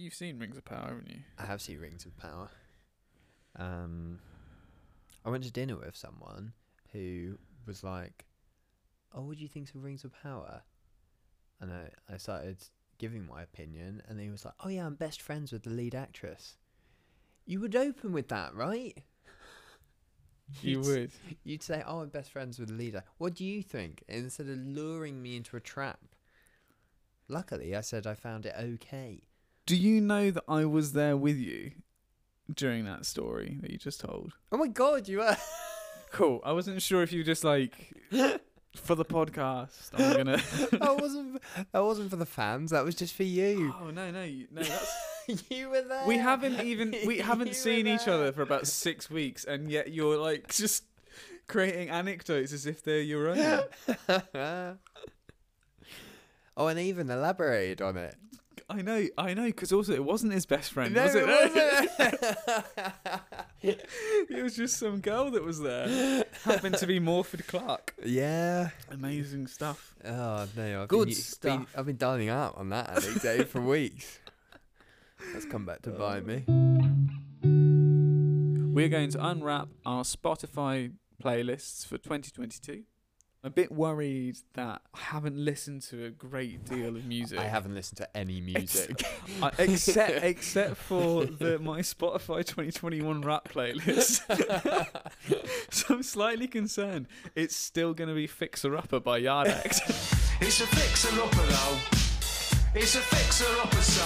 you've seen Rings of Power, haven't you? I have seen Rings of Power. Um, I went to dinner with someone who was like, "Oh, what do you think of Rings of Power?" And I, I started giving my opinion, and he was like, "Oh yeah, I'm best friends with the lead actress." You would open with that, right? You would. You'd say, "Oh, I'm best friends with the leader." What do you think? Instead of luring me into a trap. Luckily, I said I found it okay. Do you know that I was there with you during that story that you just told? Oh my god, you were. Cool. I wasn't sure if you were just like for the podcast. I'm gonna. that wasn't. That wasn't for the fans. That was just for you. oh no, no, you- no. That's you were there. we haven't even we You haven't were seen each there. other for about six weeks, and yet you're like just creating anecdotes as if they're your own. oh, and even elaborated on it. I know, I know, because also it wasn't his best friend, No, was it? it wasn't. it was just some girl that was there. Happened to be Morfydd Clark. yeah. Amazing stuff. Oh no, I've Good been, stuff. Been, I've been dialing out on that anecdote for weeks. That's come back to bite me. We're going to unwrap our Spotify playlists for 2022. I'm a bit worried that I haven't listened to a great deal of music. I haven't listened to any music. I- except except for the my Spotify 2021 rap playlist. so I'm slightly concerned. It's still going to be Fixer Upper by Yard Act. It's a fixer upper though. It's a fixer upper so.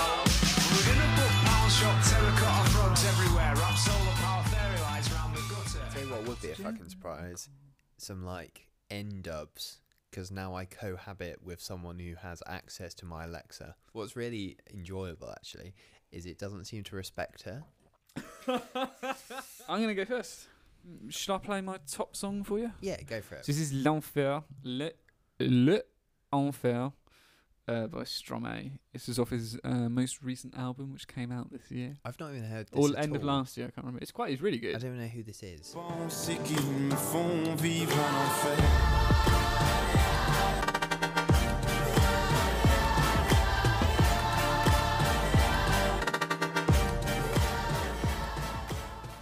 We're gonna put pound shop terracotta frogs everywhere. Wrap solar power fairy lights round the gutter. Tell you what would be a fucking surprise. Some like N dubs. Because now I cohabit with someone who has access to my Alexa. What's really enjoyable actually is it doesn't seem to respect her. I'm to go first. Should I play my top song for you? Yeah, go for it. This is L'Enfer, Le, Le Enfer uh, by Stromae. This is off his uh, most recent album, which came out this year. I've not even heard this. Or at end of last year, I can't remember. It's quite, it's really good. I don't know who this is. Pensées qui me font vivre en enfer.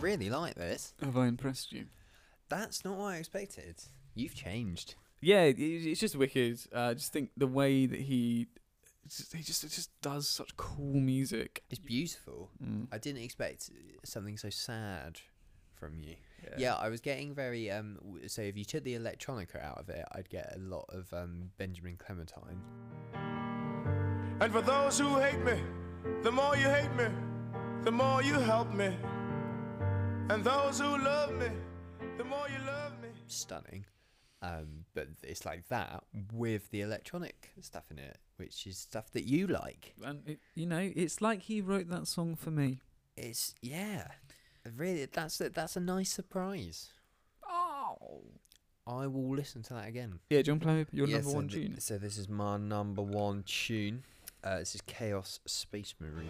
Really like this. Have I impressed you? That's not what I expected. You've changed. Yeah, it's just wicked. Uh, I just think the way that he, just- he just, just does such cool music. It's beautiful. Mm. I didn't expect something so sad from you. Yeah, I was getting very um. So if you took the electronica out of it, I'd get a lot of um Benjamin Clementine. And for those who hate me, the more you hate me, the more you help me. And those who love me, the more you love me. Stunning. Um, but it's like that with the electronic stuff in it, which is stuff that you like. And it, you know, it's like he wrote that song for me. It's yeah, really. That's a, that's a nice surprise. Oh. I will listen to that again. Yeah, do you want to play your Yeah, number so one th- tune? So this is my number one tune. Uh, this is Chaos Space Marine.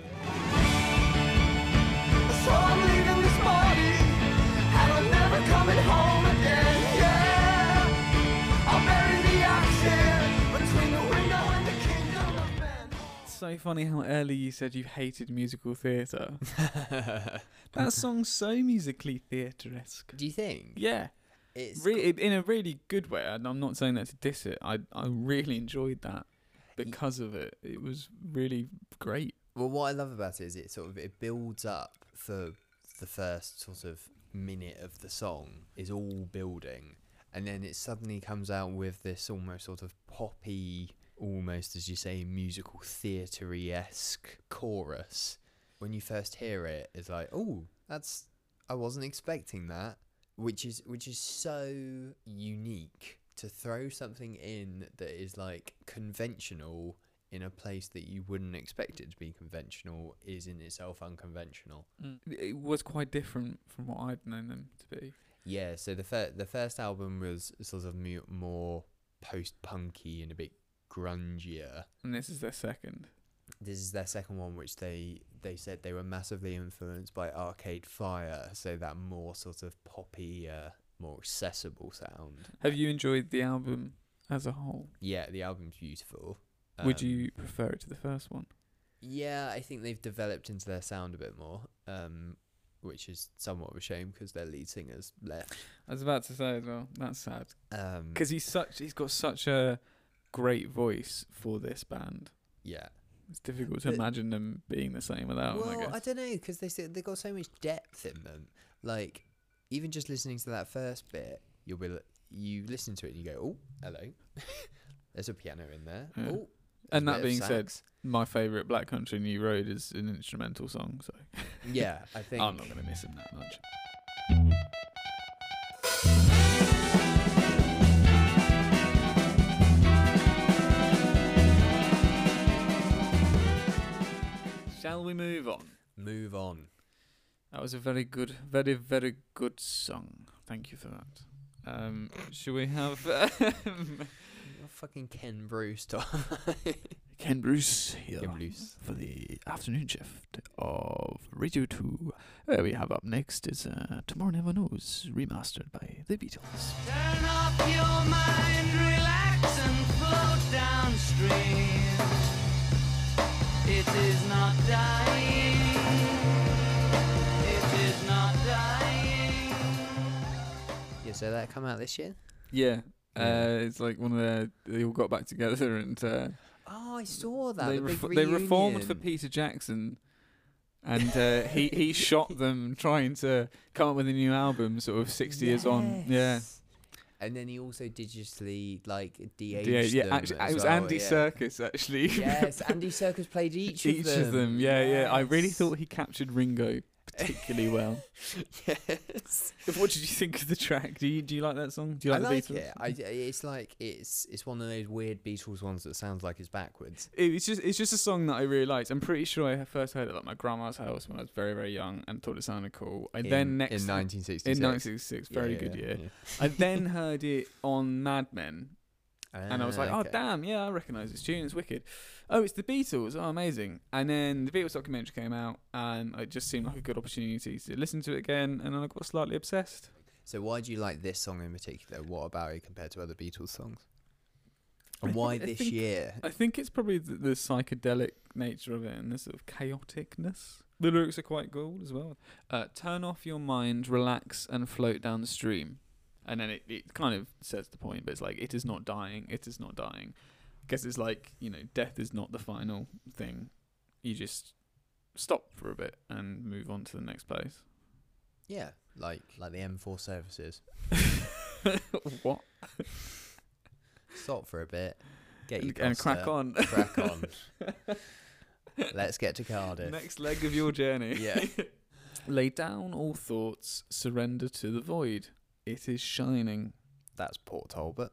So funny how early you said you hated musical theatre. that song's so musically theatre-esque. Do you think? Yeah, It's re- in a really good way. And I'm not saying that to diss it. I I really enjoyed that because of it. It was really great. Well, what I love about it is it sort of it builds up for the first sort of minute of the song is all building, and then it suddenly comes out with this almost sort of poppy, almost as you say, musical theatre esque chorus. When you first hear it, it's like, oh, that's I wasn't expecting that, which is which is so unique to throw something in that is like conventional in a place that you wouldn't expect it to be conventional is in itself unconventional. Mm. It was quite different from what I'd known them to be. Yeah, so the fir- the first album was sort of mu- more post punky and a bit grungier. And this is their second. This is their second one, which they they said they were massively influenced by Arcade Fire, so that more sort of poppy, uh, more accessible sound. Have you enjoyed the album as a whole? Yeah, the album's beautiful. Would Um, you prefer it to the first one? Yeah, I think they've developed into their sound a bit more, um, which is somewhat of a shame because their lead singer's left. I was about to say as well. That's sad Um, because he's such. He's got such a great voice for this band. yeah. It's difficult to But- imagine them being the same without him. I well, guess. I, don't know because they they've got so much depth in them. Like even just listening to that first bit, you'll be li- you listen to it and you go, oh, hello. There's a piano in there. Yeah. Oh, and that a bit of being said, my favourite Black Country New Road is an instrumental song, so yeah, I think I'm not going to miss him that much. Shall we move on? move on. That was a very good, very, very good song. Thank you for that. Um, shall we have um, You're fucking Ken Bruce, Tom. Ken Bruce here Ken Bruce. for the afternoon shift of Radio 2. Uh, we have up next is uh, Tomorrow Never Knows, remastered by The Beatles. Turn off your mind, relax and float downstream. Yeah, so that come out this year. Yeah. Yeah. Uh, it's like one of their, they all got back together and uh, Oh, I saw that. they, the big they reformed for. Peter Jackson. And uh, he, he shot them trying to come up with a new album sort of 60 years on. Yeah. Yes. And then he also digitally like de-aged Yeah, yeah, them actually, it was well, Andy yeah. Serkis actually. yes, Andy Serkis played each, each of them. Each of them. Yeah, yeah. I really thought he captured Ringo particularly well. yes. what did you think of the track? Do you do you like that song? Do you I like like the Beatles? it. I, it's like it's it's one of those weird Beatles ones that sounds like it's backwards. It's just it's just a song that I really liked. I'm pretty sure I first heard it at my grandma's house when I was very very young and thought it sounded cool. I in, then next in 1966. in 1966, very yeah, good yeah, year. yeah. I then heard it on Mad Men, and I was like, Ah, oh damn, yeah, I recognise this tune. It's wicked. Oh, it's the Beatles. Oh, amazing. And then the Beatles documentary came out, and it just seemed like a good opportunity to listen to it again, and then I got slightly obsessed. So why do you like this song in particular? What about it compared to other Beatles songs? And why think- I this think- year? I think it's probably the, the psychedelic nature of it and the sort of chaoticness. The lyrics are quite cool as well. Uh, Turn off your mind, relax, and float down the stream. And then it, it kind of says the point, but it's like, it is not dying, it is not dying. I guess it's like, you know, death is not the final thing. You just stop for a bit and move on to the next place. Yeah, like like the M4 services. what? Stop for a bit, get your And, and crack on. Crack on. Let's get to Cardiff. Next leg of your journey. Yeah. Lay down all thoughts, surrender to the void. It is shining. That's Port Talbot.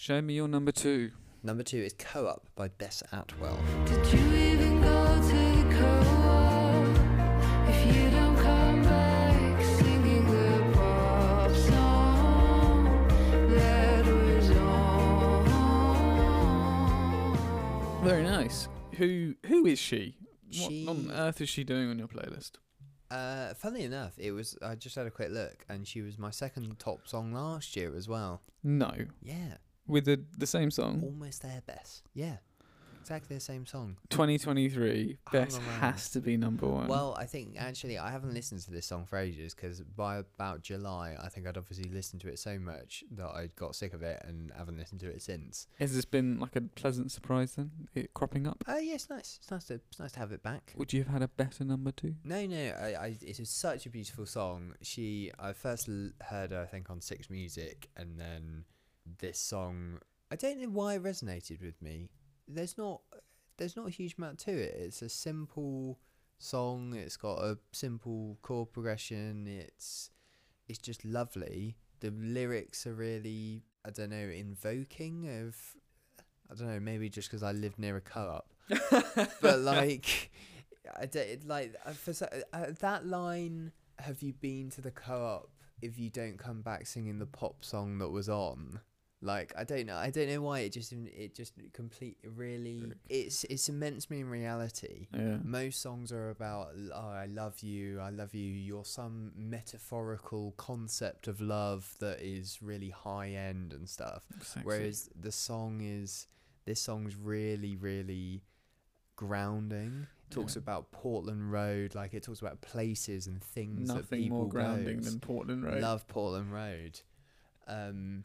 Show me your number two. Number two is Co-op by Bess Atwell. Did you even go to co-op? If you don't come back singing the pop song that was on. Very nice. Who who is she? She- What on earth is she doing on your playlist? Uh, funnily enough, it was I just had a quick look, and she was my second top song last year as well. No, Yeah, with the the same song. almost there, Bess. Yeah, exactly the same song. 2023. Hung Best around. has to be number one. Well, I think actually I haven't listened to this song for ages because by about July, I think I'd obviously listened to it so much that I got sick of it and haven't listened to it since. has this been like a pleasant surprise then? It cropping up. Oh yeah, it's nice. It's nice to it's nice to have it back. Would you have had a better number two? No, no, I, I, it is such a beautiful song. She, I first l- heard her, I think, on Six Music, and then this song. I don't know why it resonated with me. There's not, there's not a huge amount to it. It's a simple song. It's got a simple chord progression. It's, it's just lovely. The lyrics are really, I don't know, invoking of, I don't know, maybe just because I lived near a co-op but like, I don't, like uh, for uh, that line. Have you been to the co-op? If you don't come back singing the pop song that was on, like I don't know, I don't know why it just it just complete really it's it cements me in reality. Yeah. Most songs are about oh I love you, I love you. You're some metaphorical concept of love that is really high end and stuff. Whereas the song is this song's really, really grounding. It talks Yeah. about Portland Road, like it talks about places and things that Nothing more grounding than Portland Road. Love Portland Road. Um,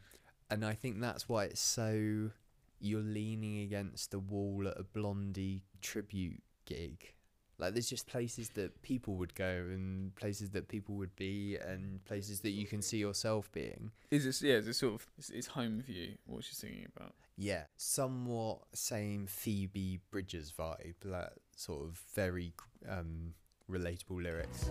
and I think that's why it's so. You're leaning against the wall at a Blondie tribute gig. Like, there's just places that people would go and places that people would be and places that you can see yourself being. Is this Yeah, is it sort of? It's, it's home view. What she's singing about. Yeah, somewhat same Phoebe Bridgers vibe, that sort of very um, relatable lyrics.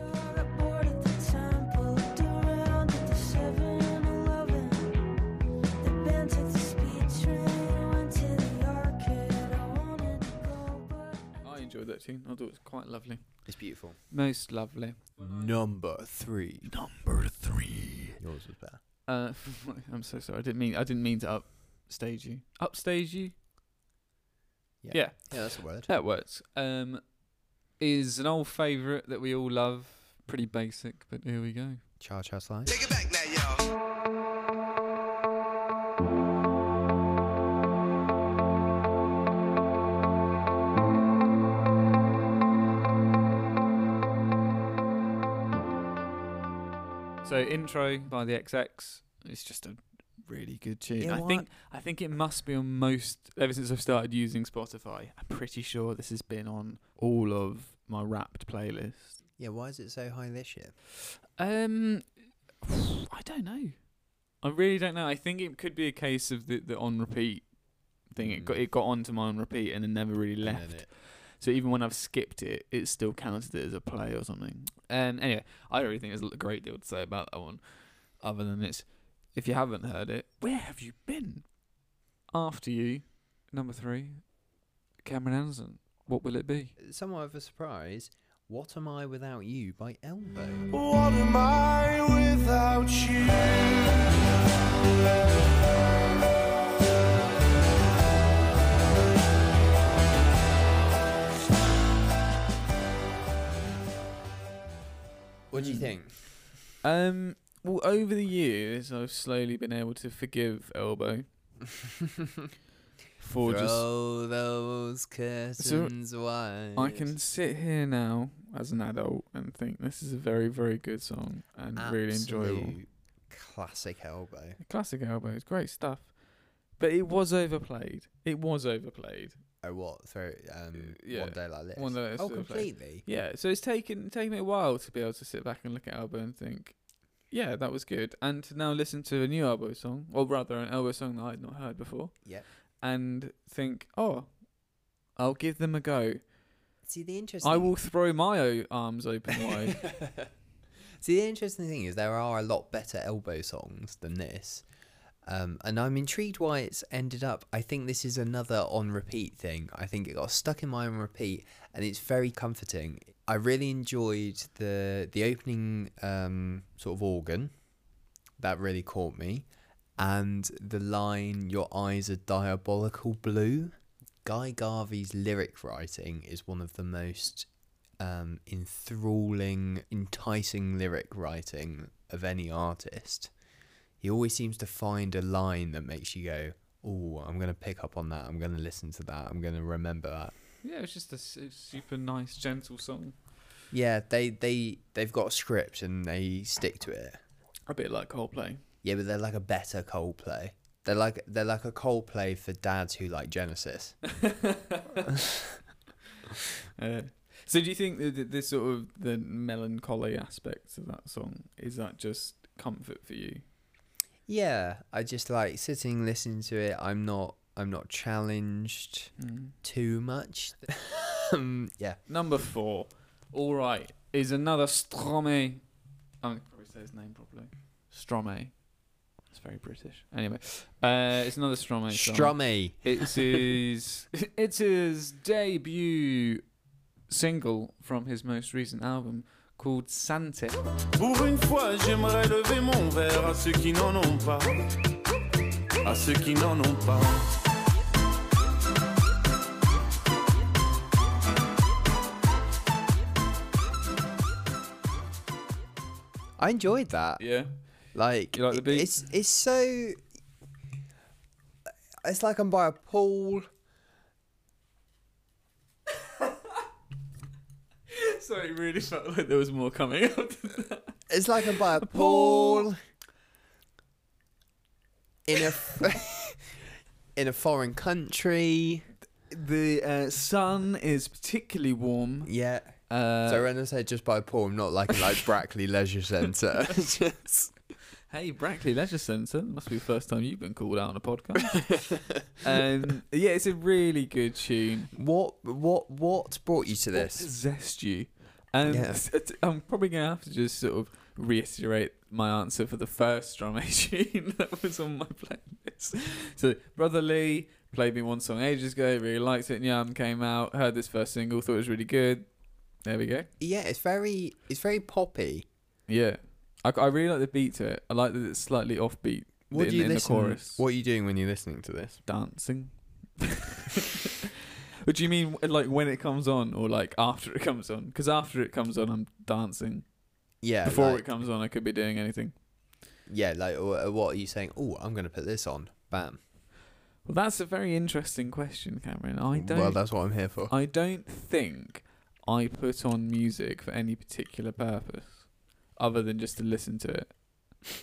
I enjoyed that tune. I thought it was quite lovely. It's beautiful. Most lovely. Number three. Number three. Yours was better. Uh, I'm so sorry. I didn't mean. I didn't mean to upstage you. Upstage you. Yeah. Yeah, Yeah, that's a word. that works. Um, is an old favourite that we all love. Pretty basic, but here we go. Cha Cha Slide. Take it back intro by the XX. It's just a really good tune. Yeah, I what? think I think it must be on most ever since I've started using Spotify. I'm pretty sure this has been on all of my wrapped playlist. Yeah, why is it so high this year? Um, I don't know. I really don't know. I think it could be a case of the the on repeat thing. It got Mm. it got onto my on repeat and then never really left. Then it- So even when I've skipped it, it still counted it as a play or something. Um, anyway, I don't really think there's a great deal to say about that one, other than it's if you haven't heard it, where have you been? After you, number three, Cameron Anderson. What will it be? Somewhat of a surprise. What Am I Without You by Elbow. What am I without you? What do you Mm. think? Um, well, over the years, I've slowly been able to forgive Elbow for just. Throw those curtains wide. I can sit here now as an adult and think this is a very, very good song and really enjoyable. Absolute Classic Elbow. Classic Elbow, it's great stuff. But it was overplayed. It was overplayed. Oh, what? Throw um, yeah, One Day Like This. One Day Like This oh, is overplayed. completely. Yeah, so it's taken taken me a while to be able to sit back and look at Elbow and think, yeah, that was good. And to now listen to a new Elbow song, or rather an Elbow song that I'd not heard before, Yep. and think, oh, I'll give them a go. See, the interesting I will throw my o- arms open wide. See, the interesting thing is there are a lot better elbow songs than this. Um, and I'm intrigued why it's ended up. I think this is another on repeat thing. I think it got stuck in my on repeat, and it's very comforting. I really enjoyed the the opening um, sort of organ. That really caught me, and the line "Your eyes are diabolical blue." Guy Garvey's lyric writing is one of the most um, enthralling, enticing lyric writing of any artist. He always seems to find a line that makes you go, "Oh, I'm gonna pick up on that. I'm gonna listen to that. I'm gonna remember that." yeah, it's just a super nice, gentle song. Yeah, they they they've got a script and they stick to it. A bit like Coldplay. Yeah, but they're like a better Coldplay. They're like they're like a Coldplay for dads who like Genesis. Uh, so do you think that this sort of the melancholy aspect of that song is that just comfort for you? Yeah, I just like sitting listening to it. I'm not I'm not challenged too much. um, yeah. Number four, all right, is another Stromae. I'm gonna probably say his name properly. Stromae. It's very British. Anyway, uh, it's another Stromae. Stromae. It's his. it's his debut single from his most recent album called Sante. Pour une fois, j'aimerais lever mon verre à ceux qui n'en ont pas. À ceux qui n'en ont pas. I enjoyed that. Yeah. Like, You like the beat? It's it's so. It's like I'm by a pool. Sorry, it really felt like there was more coming up. It's like I'm by a pool in a in a foreign country. The uh, sun is particularly warm. Yeah. Uh, so when I say just by a pool, I'm not like like Brackley Leisure Centre. Just- Hey, Brackley Leisure Centre. Must be the first time you've been called out on a podcast. um, yeah, it's a really good tune. what what what brought you to What this? possessed you? And Yeah. s- t- I'm probably going to have to just sort of reiterate my answer for the first drum tune that was on my playlist. So, Brother Lee played me one song ages ago, really liked it. Yum came out, heard this first single, thought it was really good. There we go. Yeah, it's very it's very poppy. Yeah. I, I really like the beat to it. I like that it's slightly offbeat What in, do you in the listen? chorus. What are you doing when you're listening to this? dancing. But do you mean like when it comes on or like after it comes on? Because after it comes on, I'm dancing. Yeah, Before like, it comes on, I could be doing anything. yeah, like what are you saying? Oh, I'm going to put this on. Bam. Well, that's a very interesting question, Cameron. I don't. Well, that's what I'm here for. I don't think I put on music for any particular purpose, other than just to listen to it.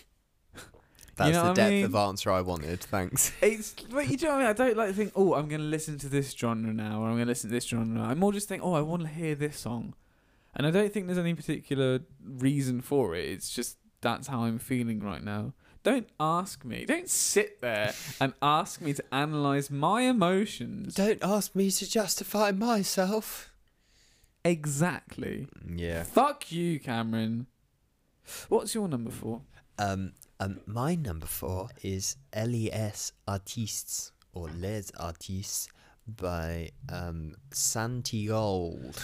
That's know the what I depth mean? of answer I wanted. Thanks. It's but you know what I mean. I don't like to think, oh, I'm going to listen to this genre now, or I'm going to listen to this genre. Now. I more just think, oh, I want to hear this song, and I don't think there's any particular reason for it. It's just that's how I'm feeling right now. Don't ask me. Don't sit there and ask me to analyze my emotions. Don't ask me to justify myself. Exactly. Yeah. Fuck you, Cameron. What's your number four? Um, um, my number four is Les Artistes or Les Artistes by um Santigold.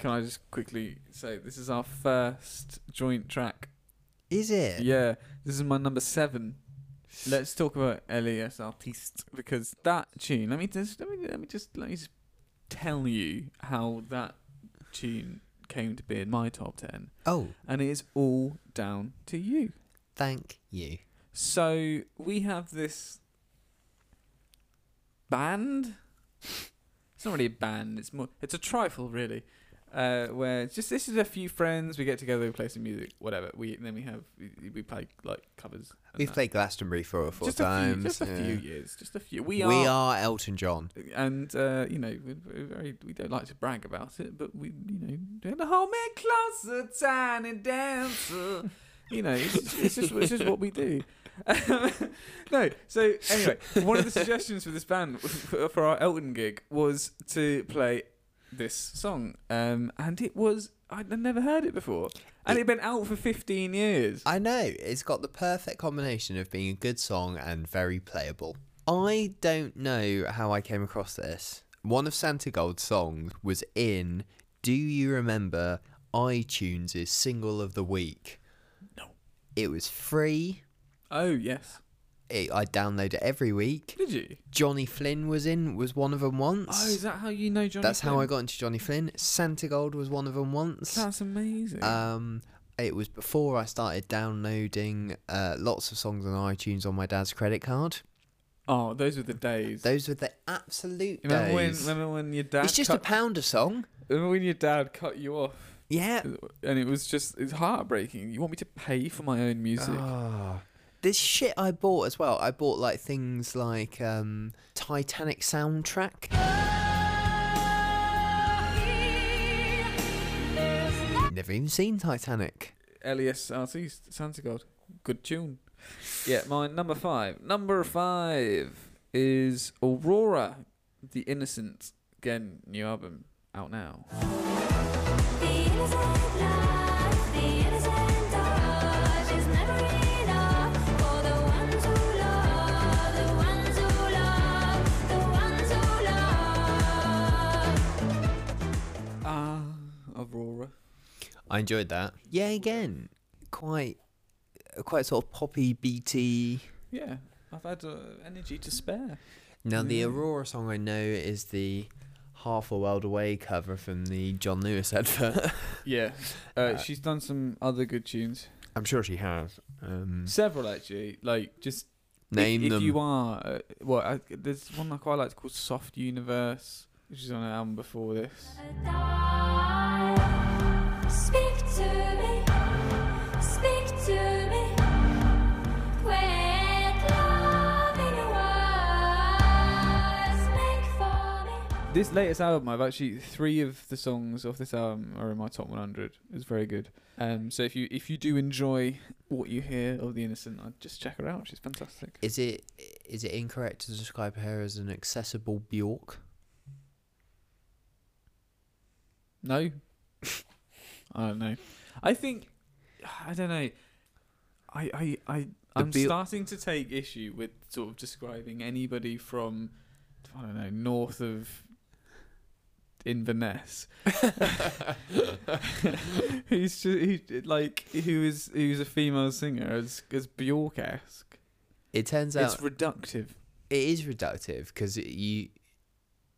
Can I just quickly say this is our first joint track Is it? Yeah, this is my number seven. Let's talk about Les Artistes because that tune. Let me just let me let me just let me just tell you how that tune came to be in my top ten, Oh, and it is all down to you. thank you. So we have this band. It's not really a band. It's more. It's a trifle, really. Uh, where it's just this is a few friends. We get together, we play some music, whatever. We then we have we, we play like covers. We've that. played Glastonbury four or four just times. A few, just a few years, just a few. We, We, are, are Elton John. and uh, you know, we're, we're very. We don't like to brag about it, but we, you know, doing the me closer, tiny dancer. you know, it's, just- it's just it's just what we do. no, so anyway, one of the suggestions for this band for our Elton gig was to play this song, um, and it was I'd never heard it before, and It- it'd been out for fifteen years. I know it's got the perfect combination of being a good song and very playable. I don't know how I came across this. One of Santigold's songs was in Do You Remember iTunes' single of the week? No. It was free. Oh yes, It, I download it every week. did you? Johnny Flynn was in, was one of them once. Oh, is that how you know Johnny? That's how I got into Johnny Flynn. Santigold was one of them once. That's amazing. Um, it was before I started downloading uh, lots of songs on iTunes on my dad's credit card. oh, those were the days. Those were the absolute remember when? Remember when your dad? it's just a pound a song. Remember when your dad cut you off, Yeah. and it was just it's heartbreaking. You want me to pay for my own music? Ah. This shit I bought as well. I bought like things like um, Titanic soundtrack. Never even seen Titanic. Elias Artiste, Santigold, good tune. Yeah, my number five. Number five is Aurora, the Innocent. Again, new album out now. The innocent life, the innocent Aurora. I enjoyed that. Yeah, again, quite, quite sort of poppy, beaty. Yeah, I've had uh, energy to spare. Now the Aurora song I know is the Half a World Away cover from the John Lewis advert. Yeah, uh, Uh, she's done some other good tunes. I'm sure she has. Um, Several actually. Like just if- name if, them. you are. Uh, well, I, there's one I quite like called Soft Universe, which is on an album before this. This latest album, I've actually three of the songs off this album are in my top 100. It's very good. Um, so if you if you do enjoy what you hear of the Innocent, I'd just check her out. She's fantastic. Is it is it incorrect to describe her as an accessible Bjork? No, I don't know. I think I don't know. I I I I'm Beo- starting to take issue with sort of describing anybody from I don't know north of Inverness who's just, who, like who is who's a female singer as as Bjork esque. It turns out It's reductive. it is reductive because you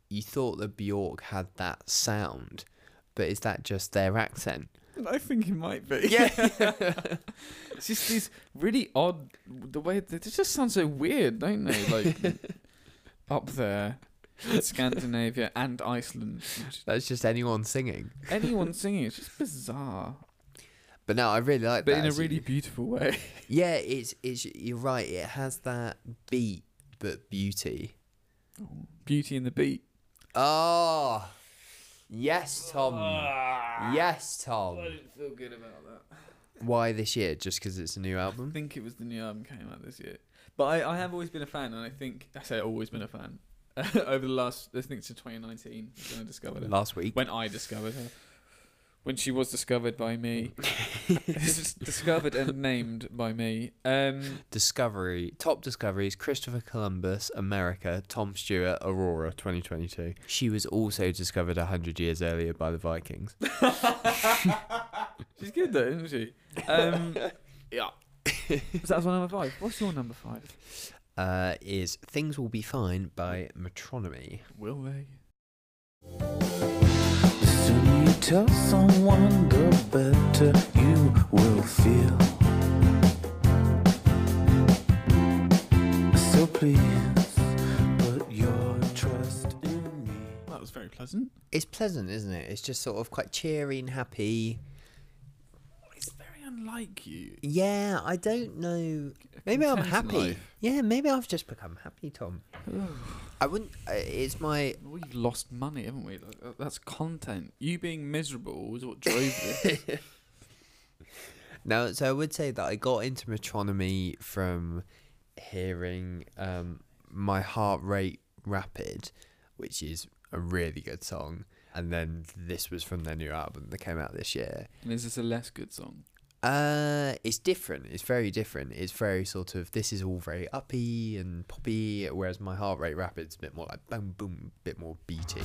you thought that Bjork had that sound, but is that just their accent? I think it might be. Yeah. it's just these really odd the way they, they just sound so weird, don't they? Like up there in Scandinavia and Iceland. That's just anyone singing. Anyone singing, it's just bizarre. But no, I really like But that. in a really beautiful way. yeah, it's it's you're right. It has that beat but beauty. Beauty and the Beat. Oh, yes, Tom. Ah. Yes, Tom. I didn't feel good about that. Why this year? Just because it's a new album? I album? think it was the new album came out this year. But I, I have always been a fan, and I think I say always been a fan. Over the last, I think it's 2019 when I discovered her. Last week. When I discovered her. When she was discovered by me. discovered and named by me. Um, Discovery, top discoveries Christopher Columbus, America, Tom Stewart, Aurora 2022. She was also discovered 100 years earlier by the Vikings. she's good though, isn't she? Um, yeah. That was my number five. What's your number five? Uh, is Things Will Be Fine by Metronomy. Will they? The sooner you tell someone, the better you will feel. So please put your trust in me. That was very pleasant. It's pleasant, isn't it? It's just sort of quite cheery and happy. It's very unlike you. Yeah, I don't know. Maybe I'm Content happy. life. Yeah, maybe I've just become happy, Tom. I wouldn't. Uh, it's my. We've lost money, haven't we? Like, uh, That's content. You being miserable was what drove this. No, so I would say that I got into metronomy from hearing um, my heart rate rapid, which is a really good song, and then this was from their new album that came out this year. and is this a less good song? Uh, it's different. It's very different. It's very sort of this is all very uppy and poppy, whereas my heart rate rapid's a bit more like boom boom, bit more beaty.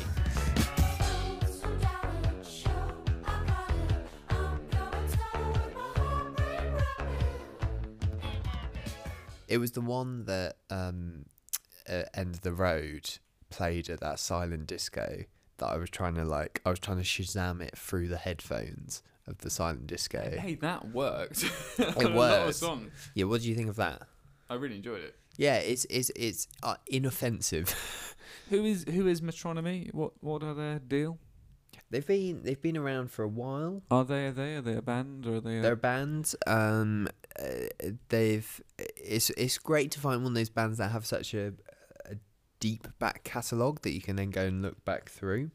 It was the one that um, uh, End of the Road played at that silent disco that I was trying to like. I was trying to Shazam it through the headphones of the silent disco. Hey, that worked. It worked. Yeah, what do you think of that? I really enjoyed it. Yeah, it's it's it's uh, inoffensive. Who is who is Metronomy? What what are their deal? they've been they've been around for a while. Are they are they are they a band or are they? A, They're a band. Um, uh, they've it's it's great to find one of those bands that have such a, a deep back catalogue that you can then go and look back through.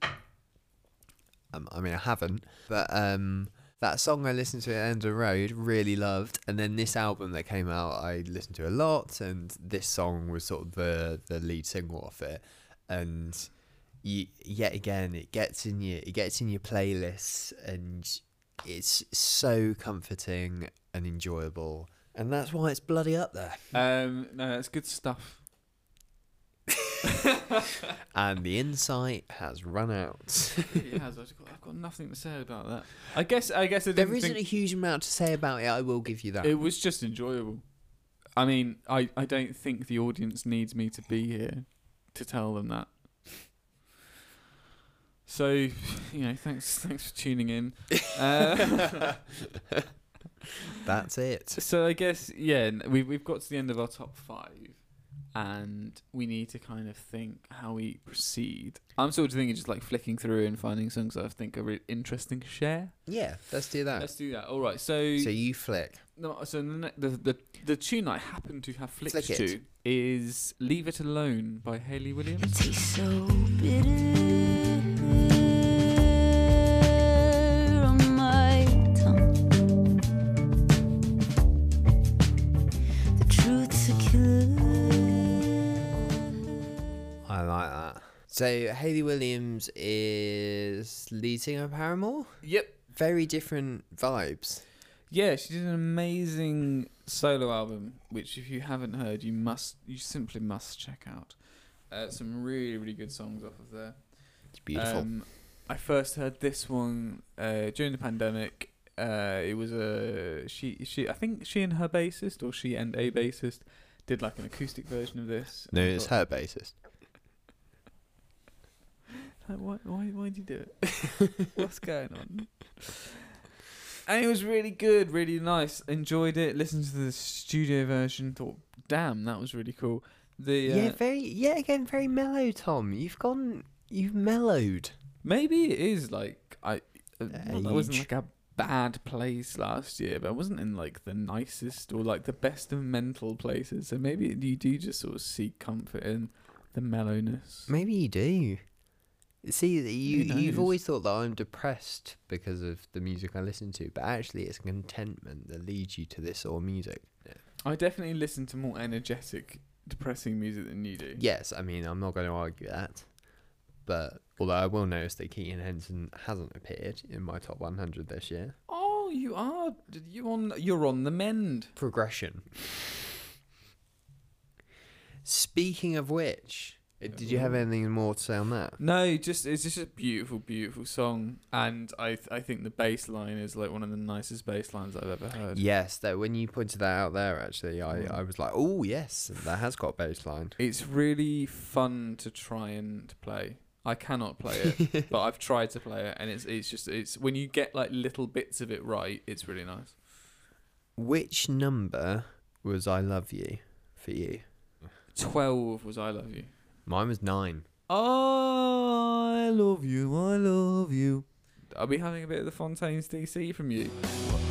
Um, I mean, I haven't, but um, that song I listened to at End of Road really loved, and then this album that came out I listened to a lot, and this song was sort of the the lead single off it, and you, yet again it gets in your it gets in your playlists and it's so comforting and enjoyable. And that's why it's bloody up there. Um, no, it's good stuff. and the insight has run out it has. I've got, I've got nothing to say about that. I guess I guess I there think a huge amount to say about it i will give you that it was just enjoyable. I mean, I, I don't think the audience needs me to be here to tell them that. So, you know, thanks thanks for tuning in. Uh, That's it. so I guess yeah, we've we've got to the end of our top five, and we need to kind of think how we proceed. I'm sort of thinking just like flicking through and finding songs that I think are really interesting to share. Yeah, let's do that. Let's do that. All right. So, So you flick. no, so the, the the the tune I happen to have flicked Flick it. to is "Leave It Alone" by Hayley Williams. tastes so bitter So Hayley Williams is lead singer of Paramore. Yep. Very different vibes. Yeah, she did an amazing solo album, which if you haven't heard, you must, you simply must check out. Uh, some really, really good songs off of there. It's beautiful. Um, I first heard this one uh, during the pandemic. Uh, it was a she, she. I think she and her bassist, or she and a bassist, did like an acoustic version of this. no, it's her bassist. Like, why, why, why'd you do it? What's going on? And it was really good, really nice. Enjoyed it. Listened to the studio version. Thought, damn, that was really cool. The uh, Yeah, very. Yeah, again, very mellow, Tom. You've gone. You've mellowed. maybe it is like I. Uh, not I wasn't like a bad place last year, but I wasn't in like the nicest or like the best of mental places. So maybe you do just sort of seek comfort in the mellowness. Maybe you do. See, you, you've always thought that I'm depressed because of the music I listen to, but actually, it's contentment that leads you to this sort of music. I definitely listen to more energetic, depressing music than you do. Yes, I mean I'm not going to argue that, but although I will notice that Keaton Henson hasn't appeared in my top 100 this year. Oh, you are you on you're on the mend. Progression. Speaking of which, did you have anything more to say on that? No, just it's just a beautiful, beautiful song, and I th- I think the bass line is like one of the nicest bass lines I've ever heard. Yes, that when you pointed that out there, actually, I, Mm. I was like, oh yes, that has got bass line. It's really fun to try and play. I cannot play it, but I've tried to play it, and it's it's just it's when you get like little bits of it right, it's really nice. Which number was "I Love You" for you? Twelve was I love you. Mine was nine. I love you, I love you. I'll be having a bit of the Fontaines DC from you.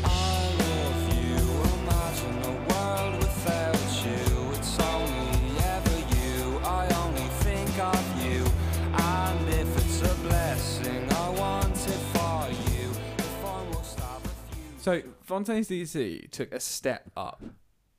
I love you. Imagine a world without you. It's only ever you. I only think of you. And if it's a blessing, I want it for you. If I must have a few. So Fontaines DC took a step up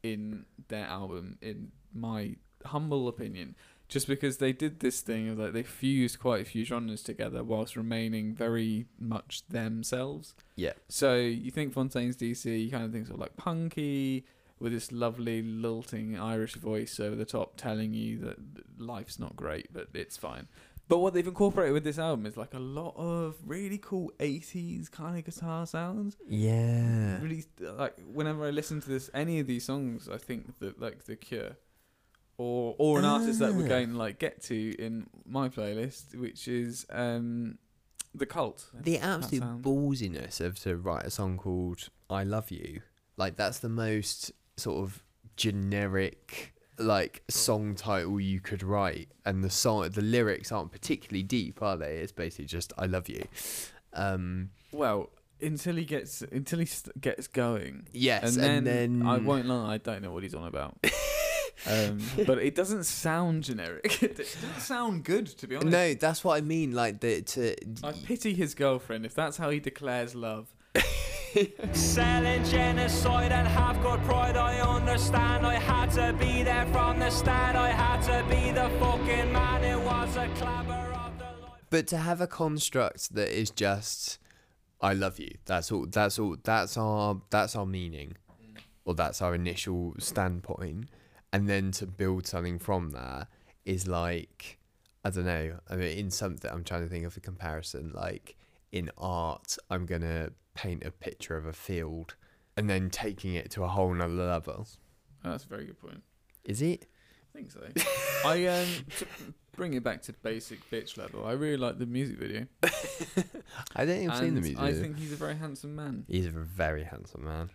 in their album, in my humble opinion, just because they did this thing of like they fused quite a few genres together whilst remaining very much themselves. Yeah. So you think Fontaines DC, you kind of think sort of like punky with this lovely lilting Irish voice over the top, telling you that life's not great, but it's fine. But what they've incorporated with this album is like a lot of really cool 80s kind of guitar sounds Yeah. really like whenever I listen to this any of these songs I think that like The Cure or or an artist that we're Ah. going to like get to in my playlist which is um The Cult The absolute ballsiness of to write a song called "I Love You," like that's the most sort of generic like song title you could write, and the song, the lyrics aren't particularly deep, are they? It's basically just "I love you." Um, well until he gets until he st- gets going yes, and, and then, then, I won't lie I don't know what he's on about um but it doesn't sound generic it doesn't sound good to be honest No, that's what I mean. Like the to I pity his girlfriend if that's how he declares love Selling genocide and have got pride, I understand. I had to be there from the start. I had to be the fucking man. It was a clabber of the life. But to have a construct that is just I love you. That's all that's all that's our that's our meaning. Or that's our initial standpoint. And then to build something from that is like I don't know. I mean in something I'm trying to think of a comparison. Like in art, I'm gonna paint a picture of a field and then taking it to a whole nother level. Oh, that's a very good point Is it? I think so. I um, to bring it back to basic bitch level. I really like the music video. I don't think I've seen the music. I video. think he's a very handsome man. he's a very handsome man.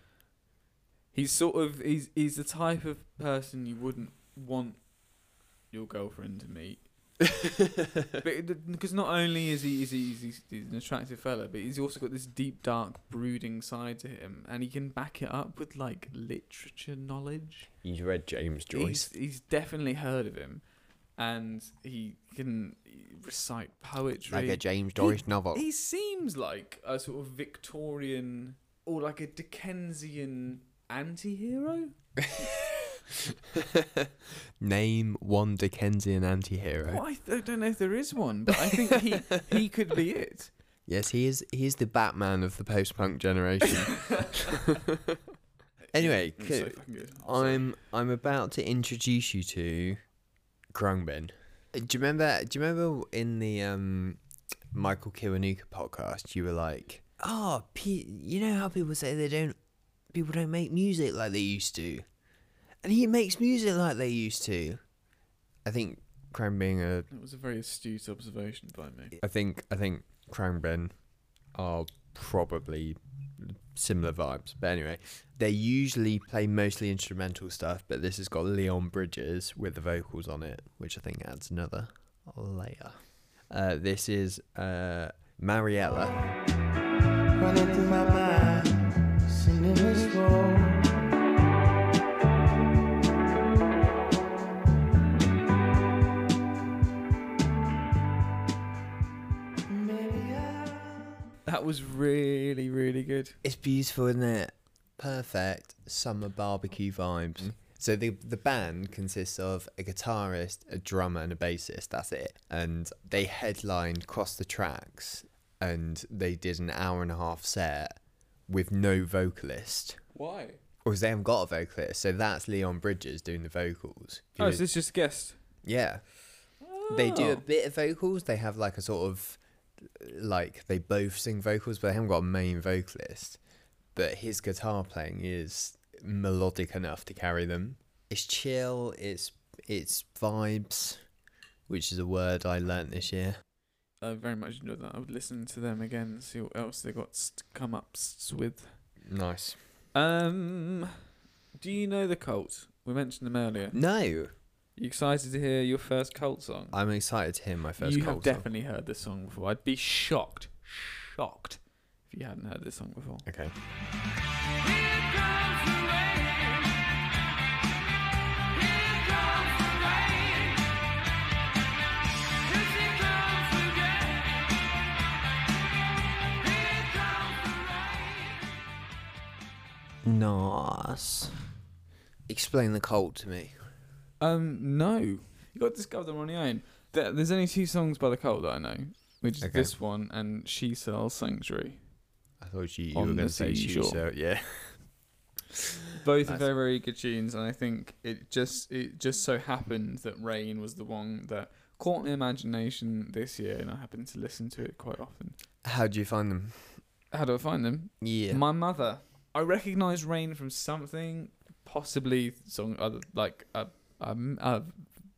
He's sort of he's he's the type of person you wouldn't want your girlfriend to meet. because not only is he is he is he, he's an attractive fella, but he's also got this deep, dark, brooding side to him, and he can back it up with like literature knowledge. He's read James Joyce. He's, he's definitely heard of him, and he can recite poetry. like a James Joyce novel. He seems like a sort of Victorian or like a Dickensian anti-hero. Name one Dickensian anti-hero. Well, I th- don't know if there is one, but I think he he could be it. Yes, he is. He is the Batman of the post-punk generation. anyway, c- so fucking good. Sorry. I'm I'm about to introduce you to Khruangbin. Uh, Do you remember? Do you remember in the um, Michael Kiwanuka podcast? You were like, "Oh, pe- you know how people say they don't, people don't make music like they used to, and he makes music like they used to." I think Khruangbin are That was a very astute observation by me. I think I think Khruangbin are probably similar vibes. But anyway, they usually play mostly instrumental stuff, but this has got Leon Bridges with the vocals on it, which I think adds another layer. Uh, this is uh, Mariella. That was really really good. It's beautiful, isn't it? Perfect summer barbecue vibes. Mm. So the the band consists of a guitarist, a drummer, and a bassist. That's it. And they headlined Cross the Tracks, and they did an hour and a half set with no vocalist, Why? or they haven't got a vocalist. So that's Leon Bridges doing the vocals. Oh, so it's just a guest. yeah, they do a Oh. bit of vocals. They have like a sort of like they both sing vocals, but they haven't got a main vocalist. But his guitar playing is melodic enough to carry them. It's chill. It's it's vibes, which is a word I learnt this year. I very much enjoyed that. I would listen to them again and see what else they got to come up with. Nice. Um, do you know the cult? We mentioned them earlier. No, You excited to hear your first cult song? I'm excited to hear my first. you have cult song. definitely heard this song before. I'd be shocked, shocked, if you hadn't heard this song before. Okay. Nice. Explain the cult to me. Um, no, you got to discover them on your own. There, there's only two songs by the cult that I know, which is Okay. this one and "She Sells Sanctuary." I thought you, you On were the going to say seashore. shoe, so yeah. Both are Nice. very very good tunes, and I think it just it just so happened that Rain was the one that caught my imagination this year, and I happened to listen to it quite often. How do you find them? How do I find them? Yeah. My mother. I recognise Rain from something, possibly song other like a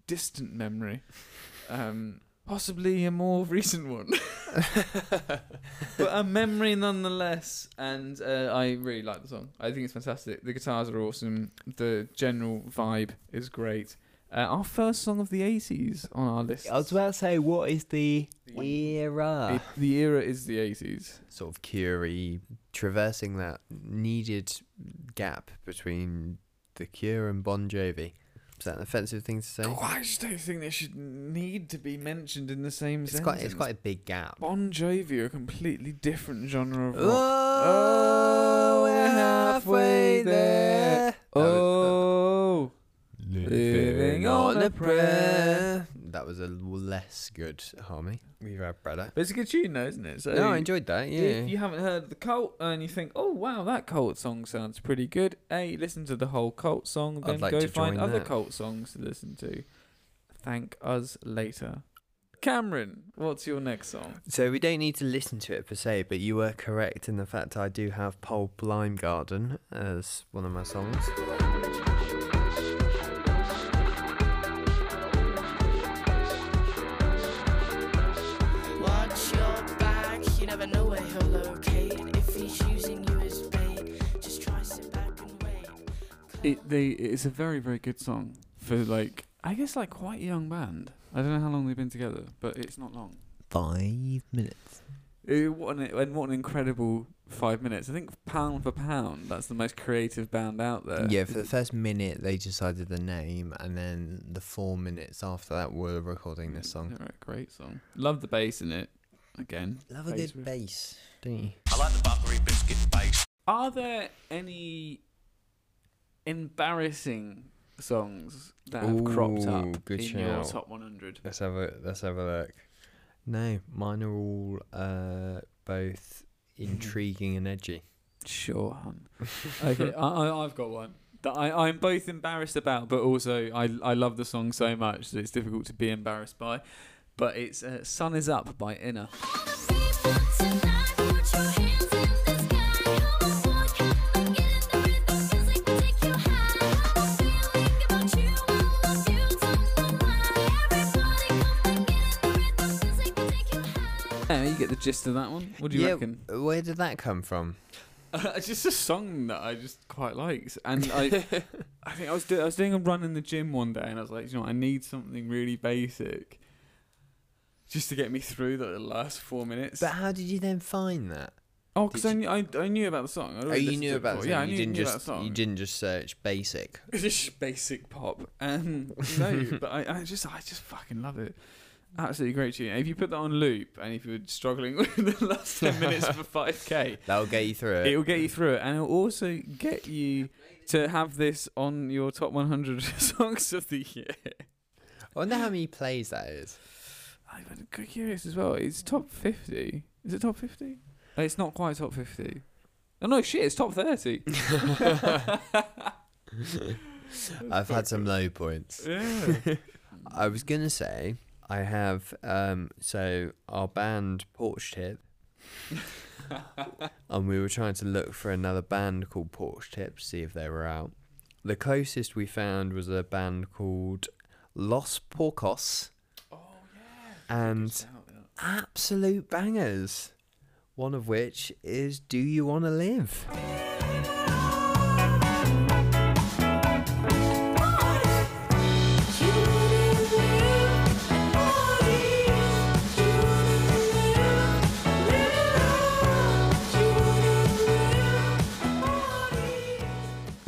distant memory, um, possibly a more recent one, but a memory nonetheless. And uh, I really like the song. I think it's fantastic. The guitars are awesome. The general vibe is great. Uh, our first song of the '80s on our list. I was about to say, what is the The- era? It- the era is the '80s. sort of Curie traversing that needed gap between the Cure and Bon Jovi. Is that an offensive thing to say? Oh, I just don't think they should need to be mentioned in the same It's sentence. quite, it's quite a big gap. Bon Jovi are a completely different genre of rock. Oh, we're oh, halfway there. Oh, living on a prayer. That was a less good harmony. We've had better. But it's a good tune, though, isn't it? So No, I enjoyed that. Yeah. If you haven't heard the cult and you think, oh wow, that cult song sounds pretty good, A, listen to the whole cult song, then like go find other that. cult songs to listen to. Thank us later. Cameron, what's your next song? So we don't need to listen to it per se, but you were correct in the fact I do have Pole Blind Garden as one of my songs. It they it's a very very good song for like I guess like quite a young band. I don't know how long they've been together, but it's not long. Five minutes. Eh, what an and what an incredible five minutes! I think pound for pound, that's the most creative band out there. yeah, for the first minute they decided the name, and then the four minutes after that were recording this song. Yeah, right, great song. Love the bass in it. Again, Love a Bass good riff. bass, don't you? Are there any embarrassing songs that have cropped Ooh, up good in your shout. top 100? Let's have a let's have a look. No, mine are all uh, both intriguing and edgy. Sure, hun. Okay, I, I, I've got one that I, I'm both embarrassed about, but also I, I love the song so much that it's difficult to be embarrassed by. But it's uh, "Sun Is Up" by Inna. The gist of that one. What do you yeah, reckon? where did that come from? Uh, it's just a song that I just quite liked, and I, I think I was do- I was doing a run in the gym one day, and I was like, you know, what, I need something really basic, just to get me through the last four minutes. But how did you then find that? oh, because I, did knew, I I knew about the song. I'd Oh, you knew about before. the Yeah, song. I you knew, didn't knew about just the song. you didn't just search basic. Just basic pop, and no, but I, I just I just fucking love it. Absolutely great tune. If you put that on loop, and if you're struggling with the last ten minutes for five k, That'll get you through it. It will get you through it, and it'll also get you to have this on your top 100 songs of the year. I wonder how many plays that is. I'm curious as well. It's top 50. Is it top 50? It's not quite top 50. Oh no, shit! It's top 30. I've had some low points. Yeah. I was gonna say I have um so our band Porch Tip and we were trying to look for another band called Porch Tip to see if they were out. The closest we found was a band called Los Porcos oh yeah. and absolute bangers. One of which is Do You Wanna Live?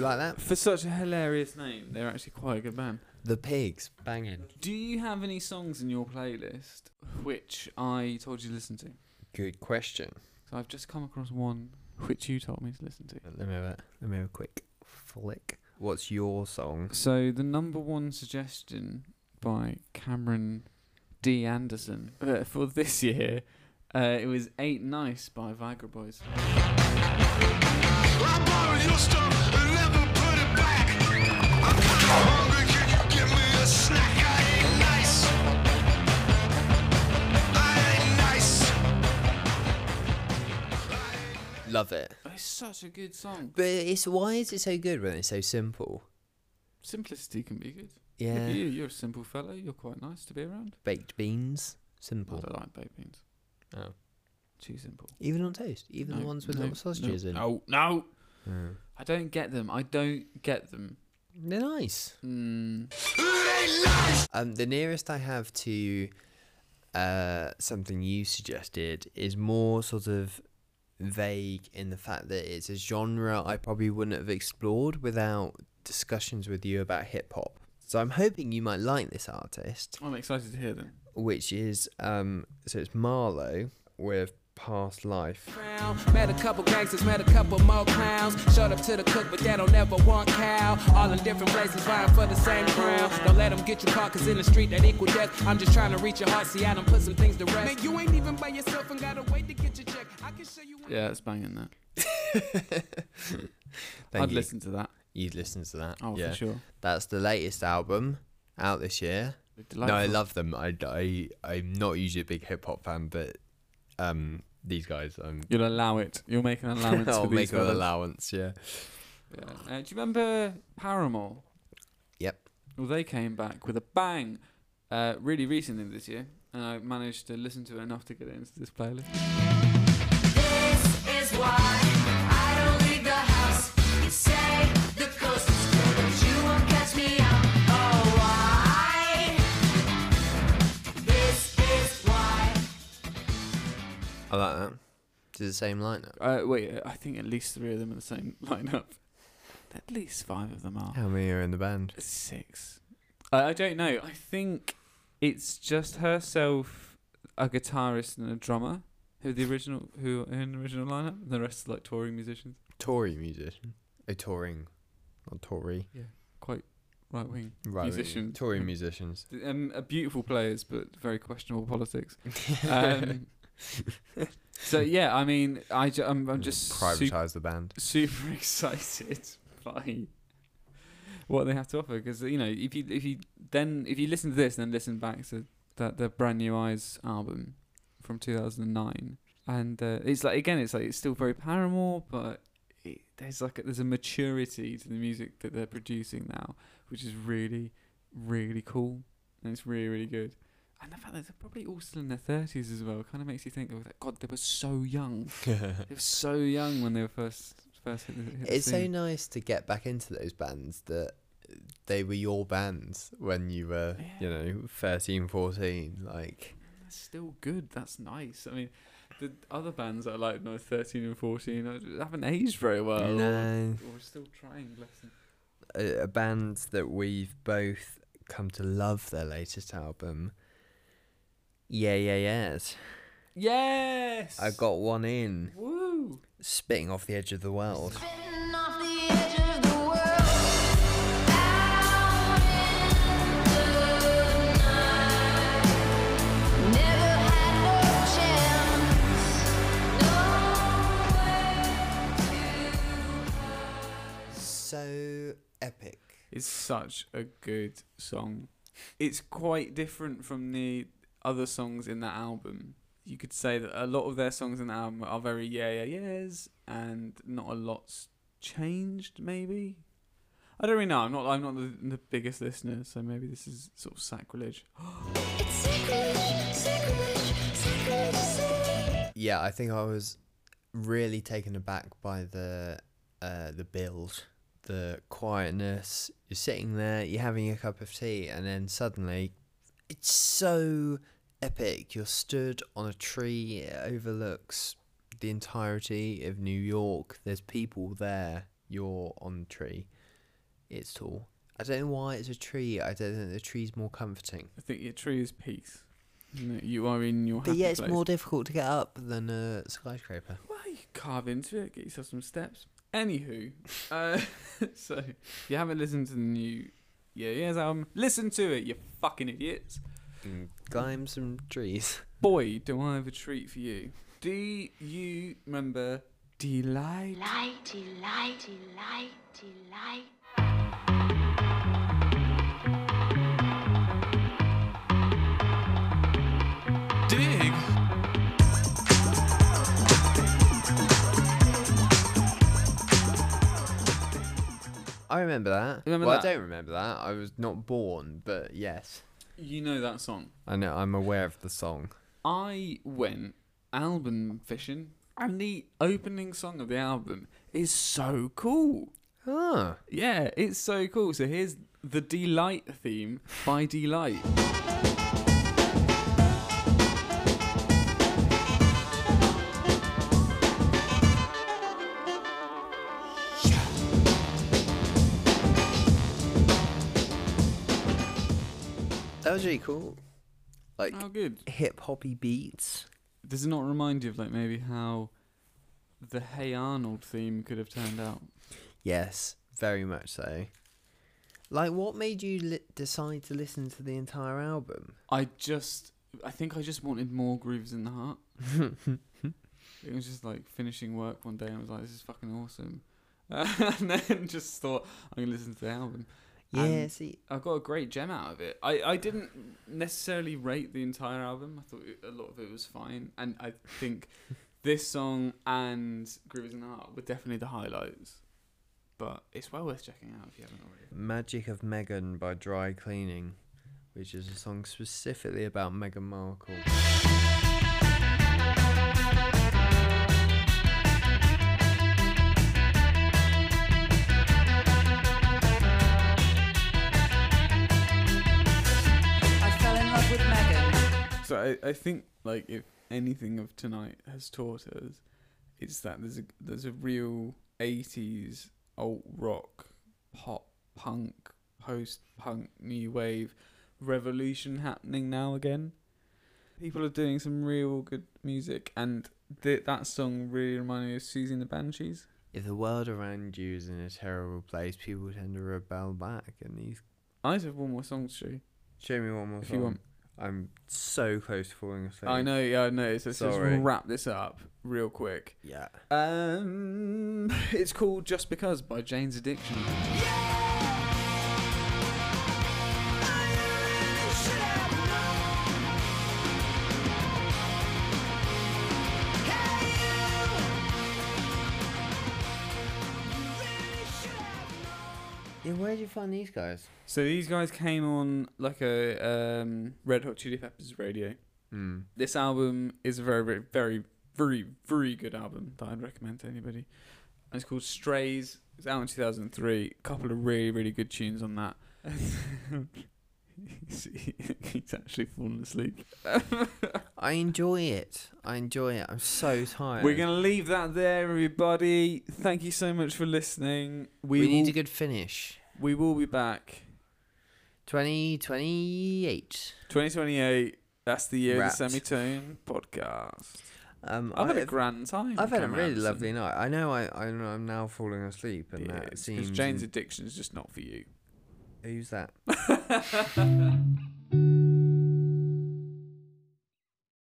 Like that? For such a hilarious name, they're actually quite a good band. The Pigs, banging. Do you have any songs in your playlist which I told you to listen to? Good question. So I've just come across one which you told me to listen to. Let me have a, let me have a quick flick. What's your song? So the number one suggestion by Cameron D. Anderson uh, for this year, uh, it was Ain't Nice" by Viagra Boys. I borrowed your stuff and never put it back. I'm kinda hungry, can you give me a snack? I ain't nice. I ain't nice. Love it. It's such a good song. But it's why is it so good when it's so simple? Simplicity can be good. Yeah. You, you're a simple fellow. You're quite nice to be around. Baked beans, simple. I don't like baked beans. Oh. Too simple. Even on toast, even the No, ones with no, little sausages no, in. Oh, no, no. Oh. I don't get them. I don't get them. They're nice. Mm. Um, the nearest I have to uh, something you suggested is more sort of vague in the fact that it's a genre I probably wouldn't have explored without discussions with you about hip hop. So I'm hoping you might like this artist, I'm excited to hear them. which is um, so it's Marlowe with Past Life. crown. Met a couple gangsters, met a couple more clowns. Showed up to the cook, but they don't ever want cow. All in different places, vying for the same crown. Don't let them get you caught, cause in the street that equal death. I'm just trying to reach your heart, see I done put some things to rest. Man, you ain't even by yourself and gotta wait to get your check. I can show you. Yeah, it's banging that. Thank I'd you. listen to that. You'd listen to that. Oh, yeah. for sure. That's the latest album out this year. No, I love them. I, I, I'm not usually a big hip hop fan, but um, these guys, I'm. You'll allow it. You'll make an allowance I'll for these make an allowance, yeah. Yeah. Uh, do you remember Paramore? Yep. Well, they came back with a bang uh, really recently this year, and I managed to listen to it enough to get it into this playlist. Is it the same lineup? Uh, wait, I think at least three of them are the same lineup. At least five of them are. How many are in the band? Six. I, I don't know. I think it's just herself, a guitarist and a drummer who are the original who are in the original lineup. The rest are like touring musicians. Tory musician. A touring, not Tory. Yeah, quite right wing. Right. Musician. Tory musicians. Um, uh, beautiful players, but very questionable politics. Um, so yeah, I mean, I ju- I'm, I'm just privatize the band. super excited by what they have to offer because you know if you if you then if you listen to this and then listen back to that the brand new eyes album from 2009 and uh, it's like again it's like it's still very paramore but it, there's like a, there's a maturity to the music that they're producing now which is really really cool. And it's really really good and the fact that they're probably all still in their 30s as well kind of makes you think like god they were so young they were so young when they were first first hit the, hit It's so nice to get back into those bands that they were your bands when you were, you know, 13, 14. Like, That's still good. That's nice. I mean, the other bands are like no, 13 and 14 uh, haven't aged very well. or- no, Or, still trying, bless them. a, a band that we've both come to love their latest album. Yeah, yeah, yes. Yes! I got one in, Woo! spitting off the edge of the world. Spitting off the edge of the world, out in the night. Never had no chance, nowhere to So epic. It's such a good song. It's quite different from the other songs in that album. You could say that a lot of their songs in the album are very yeah, yeah, yeahs, and not a lot's changed, maybe. I don't really know. I'm not. I'm not the, the biggest listener, so maybe this is sort of sacrilege. It's sacrilege, sacrilege, sacrilege say. Yeah, I think I was really taken aback by the uh, the build, the quietness. You're sitting there, you're having a cup of tea, and then suddenly, it's so epic. You're stood on a tree. It overlooks the entirety of New York. There's people there. You're on the tree. It's tall. I don't know why it's a tree. I don't think the tree's more comforting. I think your tree is peace. You, are in your But yeah, it's place. more difficult to get up than a skyscraper. Well, you carve into it, get yourself some steps. Anywho, uh, so if you haven't listened to the new Yeah Yeahs album, listen to it, you fucking idiots. And climb some trees. Boy, do I have a treat for you. Do you remember Deee-Lite? Delight, delight, delight, delight. I remember that. Remember well, that? I don't remember that. I was not born, but yes, You know that song. I know. I'm aware of the song. I went album fishing, and the opening song of the album is so cool. Ah, Yeah, it's so cool. So here's the Deee-Lite theme by Deee-Lite. That was really cool. Like How good. hip hoppy beats. Does it not remind you of like maybe how the Hey Arnold theme could have turned out? Yes, very much so. Like, what made you li- decide to listen to the entire album? I just, I think I just wanted more grooves in the heart. It was just like finishing work one day and I was like, this is fucking awesome. and then just thought, I'm going to listen to the album. Yeah, And- see, I got a great gem out of it. I, I didn't necessarily rate the entire album. I thought a lot of it was fine. And I think this song and Grooves the Heart were definitely the highlights. But it's well worth checking out if you haven't already. Magic of Meghan by Dry Cleaning, which is a song specifically about Meghan Markle. I, I think like if anything of tonight has taught us it's that there's a there's a real '80s alt rock, pop punk, post punk, new wave revolution happening now again. People are doing some real good music, and th- that song really reminded me of Siouxsie and the Banshees. If the world around you is in a terrible place, people tend to rebel back. And these. I just have one more song to show you, Show me one more if song. you want. I'm so close to falling asleep. I know, yeah, I know. So let's just wrap this up real quick. Yeah. Um, it's called Just Because by Jane's Addiction. Yeah, where did you find these guys? So these guys came on like a um, Red Hot Chili Peppers radio. Hmm. This album is a very, very, very, very, very good album that I'd recommend to anybody. And it's called Strays. It's out in 2003. A couple of really, really good tunes on that. he's, he's actually fallen asleep. I enjoy it. I enjoy it. I'm so tired. We're gonna leave that there, everybody. Thank you so much for listening. We, We, will, need a good finish. We will be back 2028. 2028. That's the year Wrapped. of the Semitone podcast. Um, I've had a grand time. I've had a really lovely night. I know I, I know I'm now falling asleep, and Yeah, that seems. Jane's addiction is just not for you. Who's that?